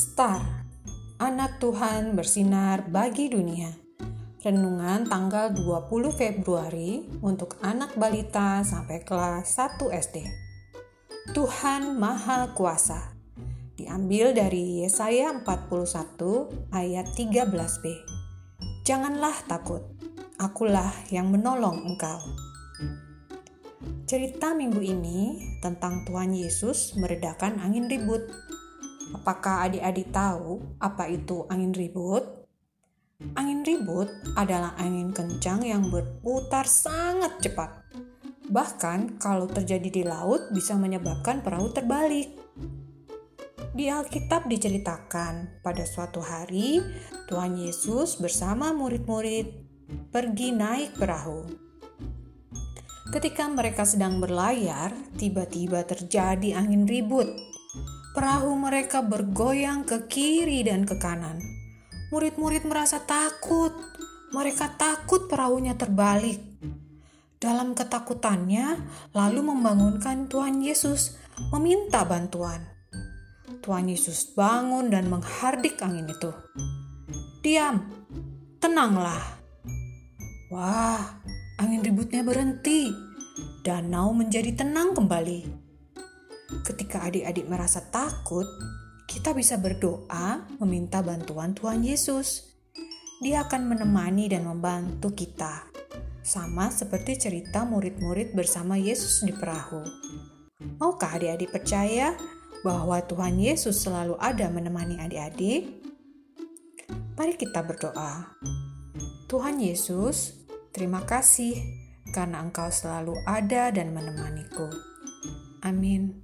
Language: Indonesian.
Star, anak Tuhan bersinar bagi dunia. Renungan tanggal 20 Februari untuk anak balita sampai kelas 1 SD. Tuhan Maha Kuasa. Diambil dari Yesaya 41 ayat 13b. Janganlah takut, akulah yang menolong engkau. Cerita minggu ini tentang Tuhan Yesus meredakan angin ribut. Apakah adik-adik tahu apa itu angin ribut? Angin ribut adalah angin kencang yang berputar sangat cepat. Bahkan kalau terjadi di laut bisa menyebabkan perahu terbalik. Di Alkitab diceritakan pada suatu hari Tuhan Yesus bersama murid-murid pergi naik perahu. Ketika mereka sedang berlayar, tiba-tiba terjadi angin ribut. Perahu mereka bergoyang ke kiri dan ke kanan. Murid-murid merasa takut. Mereka takut perahunya terbalik. Dalam ketakutannya, lalu membangunkan Tuhan Yesus, meminta bantuan. Tuhan Yesus bangun dan menghardik angin itu. Diam, tenanglah. Wah, angin ributnya berhenti. Danau menjadi tenang kembali. Ketika adik-adik merasa takut, kita bisa berdoa meminta bantuan Tuhan Yesus. Dia akan menemani dan membantu kita. Sama seperti cerita murid-murid bersama Yesus di perahu. Maukah adik-adik percaya bahwa Tuhan Yesus selalu ada menemani adik-adik? Mari kita berdoa. Tuhan Yesus, Terima kasih karena Engkau selalu ada dan menemaniku. I mean,